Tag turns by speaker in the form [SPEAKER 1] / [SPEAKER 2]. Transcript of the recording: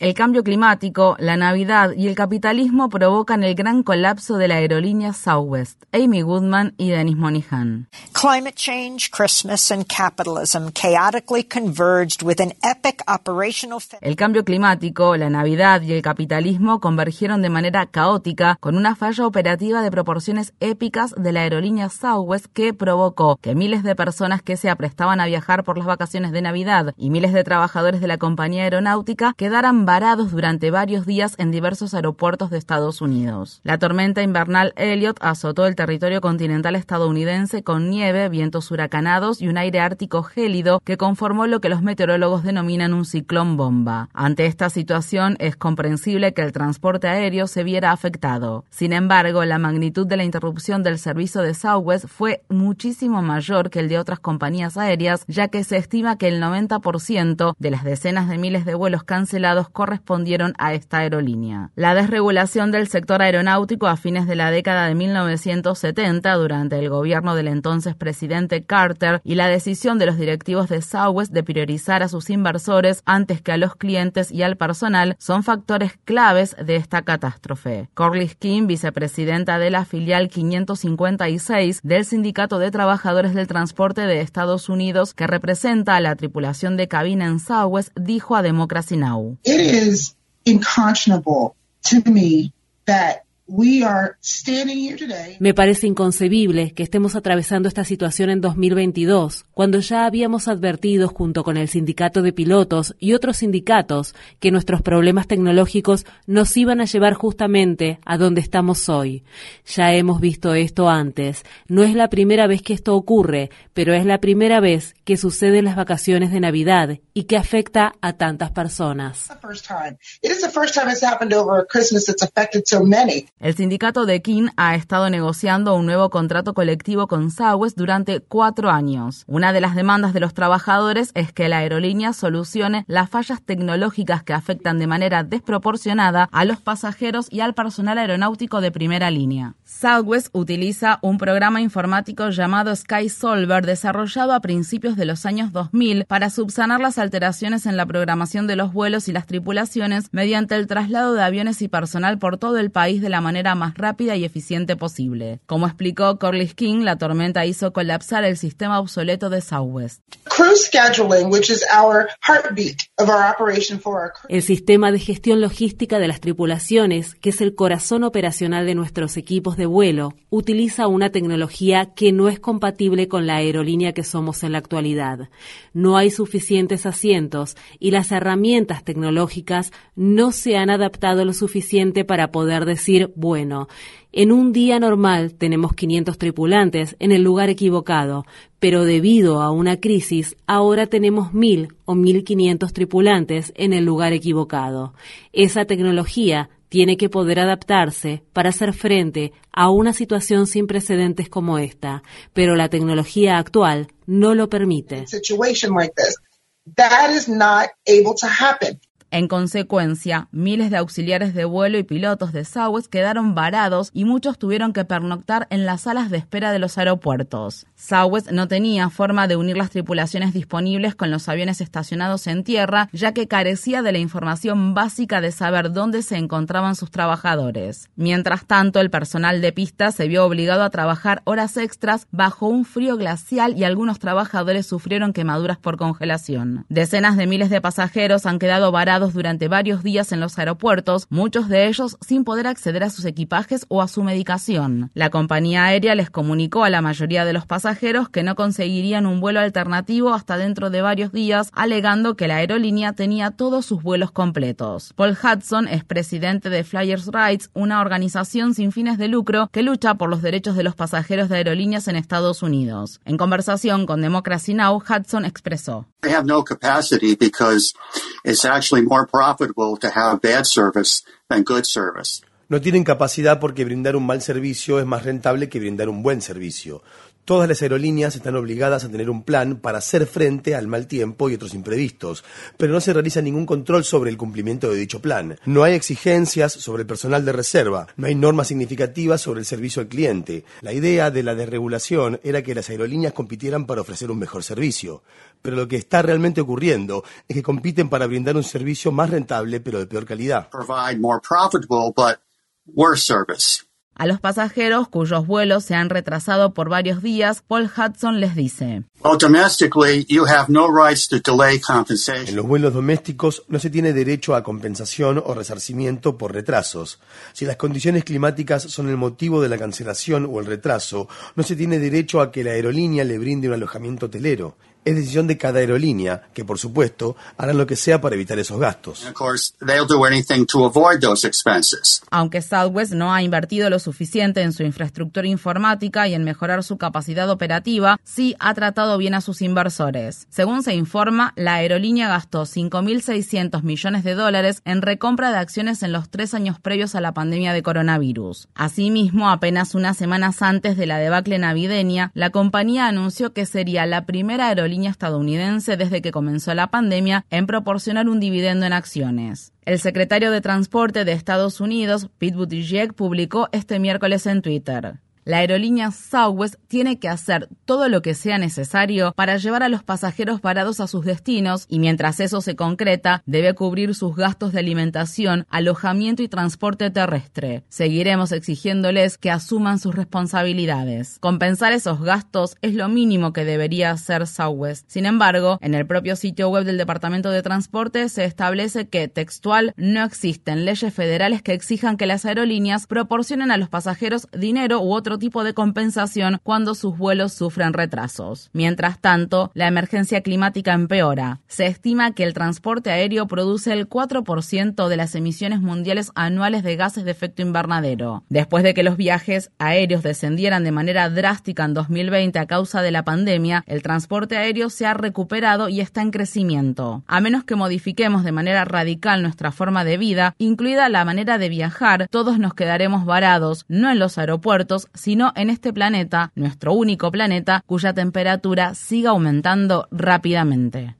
[SPEAKER 1] El cambio climático, la Navidad y el capitalismo provocan el gran colapso de la aerolínea Southwest. Amy Goodman y Dennis Monihan.
[SPEAKER 2] Climate change, Christmas and capitalism chaotically converged with an epic operational
[SPEAKER 1] El cambio climático, la Navidad y el capitalismo convergieron de manera caótica con una falla operativa de proporciones épicas de la aerolínea Southwest que provocó que miles de personas que se prestaban a viajar por las vacaciones de Navidad y miles de trabajadores de la compañía aeronáutica quedaran varados durante varios días en diversos aeropuertos de Estados Unidos. La tormenta invernal Elliot azotó el territorio continental estadounidense con nieve, vientos huracanados y un aire ártico gélido que conformó lo que los meteorólogos denominan un ciclón bomba. Ante esta situación es comprensible que el transporte aéreo se viera afectado. Sin embargo, la magnitud de la interrupción del servicio de Southwest fue muchísimo mayor que el de otras compañías aéreas, ya que se estima que el 90% de las decenas de miles de vuelos cancelados correspondieron a esta aerolínea. La desregulación del sector aeronáutico a fines de la década de 1970, durante el gobierno del entonces presidente Carter, y la decisión de los directivos de Southwest de priorizar a sus inversores antes que a los clientes y al personal son factores claves de esta catástrofe. Corliss King, vicepresidenta de la filial 556 del Sindicato de Trabajadores del Transporte de Estados Unidos que representa a la tripulación de cabina en Southwest dijo a Democracy Now!
[SPEAKER 3] It is unconscionable to me that
[SPEAKER 4] me parece inconcebible que estemos atravesando esta situación en 2022, cuando ya habíamos advertido junto con el sindicato de pilotos y otros sindicatos que nuestros problemas tecnológicos nos iban a llevar justamente a donde estamos hoy. Ya hemos visto esto antes. No es la primera vez que esto ocurre, pero es la primera vez que sucede en las vacaciones de Navidad y que afecta a tantas personas.
[SPEAKER 1] El sindicato de King ha estado negociando un nuevo contrato colectivo con Southwest durante cuatro años. Una de las demandas de los trabajadores es que la aerolínea solucione las fallas tecnológicas que afectan de manera desproporcionada a los pasajeros y al personal aeronáutico de primera línea. Southwest utiliza un programa informático llamado Sky Solver desarrollado a principios de los años 2000 para subsanar las alteraciones en la programación de los vuelos y las tripulaciones mediante el traslado de aviones y personal por todo el país de la manera más rápida y eficiente posible. Como explicó Corliss King, la tormenta hizo colapsar el sistema obsoleto de Southwest.
[SPEAKER 4] El sistema de gestión logística de las tripulaciones, que es el corazón operacional de nuestros equipos de vuelo, utiliza una tecnología que no es compatible con la aerolínea que somos en la actualidad. No hay suficientes asientos y las herramientas tecnológicas no se han adaptado lo suficiente para poder decir, bueno, en un día normal tenemos 500 tripulantes en el lugar equivocado, pero debido a una crisis ahora tenemos 1000 o 1500 tripulantes en el lugar equivocado. Esa tecnología tiene que poder adaptarse para hacer frente a una situación sin precedentes como esta, pero la tecnología actual no lo permite.
[SPEAKER 1] En consecuencia, miles de auxiliares de vuelo y pilotos de Southwest quedaron varados y muchos tuvieron que pernoctar en las salas de espera de los aeropuertos. Southwest no tenía forma de unir las tripulaciones disponibles con los aviones estacionados en tierra, ya que carecía de la información básica de saber dónde se encontraban sus trabajadores. Mientras tanto, el personal de pista se vio obligado a trabajar horas extras bajo un frío glacial y algunos trabajadores sufrieron quemaduras por congelación. Decenas de miles de pasajeros han quedado varados durante varios días en los aeropuertos, muchos de ellos sin poder acceder a sus equipajes o a su medicación. La compañía aérea les comunicó a la mayoría de los pasajeros que no conseguirían un vuelo alternativo hasta dentro de varios días, alegando que la aerolínea tenía todos sus vuelos completos. Paul Hudson es presidente de Flyers Rights, una organización sin fines de lucro que lucha por los derechos de los pasajeros de aerolíneas en Estados Unidos. En conversación con Democracy Now, Hudson expresó.
[SPEAKER 5] Tienen capacidad porque brindar un mal servicio es más rentable que brindar un buen servicio. Todas las aerolíneas están obligadas a tener un plan para hacer frente al mal tiempo y otros imprevistos, pero no se realiza ningún control sobre el cumplimiento de dicho plan. No hay exigencias sobre el personal de reserva, no hay normas significativas sobre el servicio al cliente. La idea de la desregulación era que las aerolíneas compitieran para ofrecer un mejor servicio, pero lo que está realmente ocurriendo es que compiten para brindar un servicio más rentable pero de peor calidad.
[SPEAKER 1] A los pasajeros cuyos vuelos se han retrasado por varios días, Paul Hudson les dice.
[SPEAKER 5] En los vuelos domésticos no se tiene derecho a compensación o resarcimiento por retrasos. Si las condiciones climáticas son el motivo de la cancelación o el retraso, no se tiene derecho a que la aerolínea le brinde un alojamiento hotelero es decisión de cada aerolínea, que por supuesto harán lo que sea para evitar esos gastos.
[SPEAKER 1] Aunque Southwest no ha invertido lo suficiente en su infraestructura informática y en mejorar su capacidad operativa, sí ha tratado bien a sus inversores. Según se informa, la aerolínea gastó 5.600 millones de dólares en recompra de acciones en los tres años previos a la pandemia de coronavirus. Asimismo, apenas unas semanas antes de la debacle navideña, la compañía anunció que sería la primera aerolínea línea estadounidense desde que comenzó la pandemia en proporcionar un dividendo en acciones. El secretario de Transporte de Estados Unidos, Pete Buttigieg, publicó este miércoles en Twitter. La aerolínea Southwest tiene que hacer todo lo que sea necesario para llevar a los pasajeros parados a sus destinos y mientras eso se concreta, debe cubrir sus gastos de alimentación, alojamiento y transporte terrestre. Seguiremos exigiéndoles que asuman sus responsabilidades. Compensar esos gastos es lo mínimo que debería hacer Southwest. Sin embargo, en el propio sitio web del Departamento de Transporte se establece que, textual, no existen leyes federales que exijan que las aerolíneas proporcionen a los pasajeros dinero u otro tipo de compensación cuando sus vuelos sufren retrasos. Mientras tanto, la emergencia climática empeora. Se estima que el transporte aéreo produce el 4% de las emisiones mundiales anuales de gases de efecto invernadero. Después de que los viajes aéreos descendieran de manera drástica en 2020 a causa de la pandemia, el transporte aéreo se ha recuperado y está en crecimiento. A menos que modifiquemos de manera radical nuestra forma de vida, incluida la manera de viajar, todos nos quedaremos varados, no en los aeropuertos, sino en este planeta, nuestro único planeta, cuya temperatura siga aumentando rápidamente.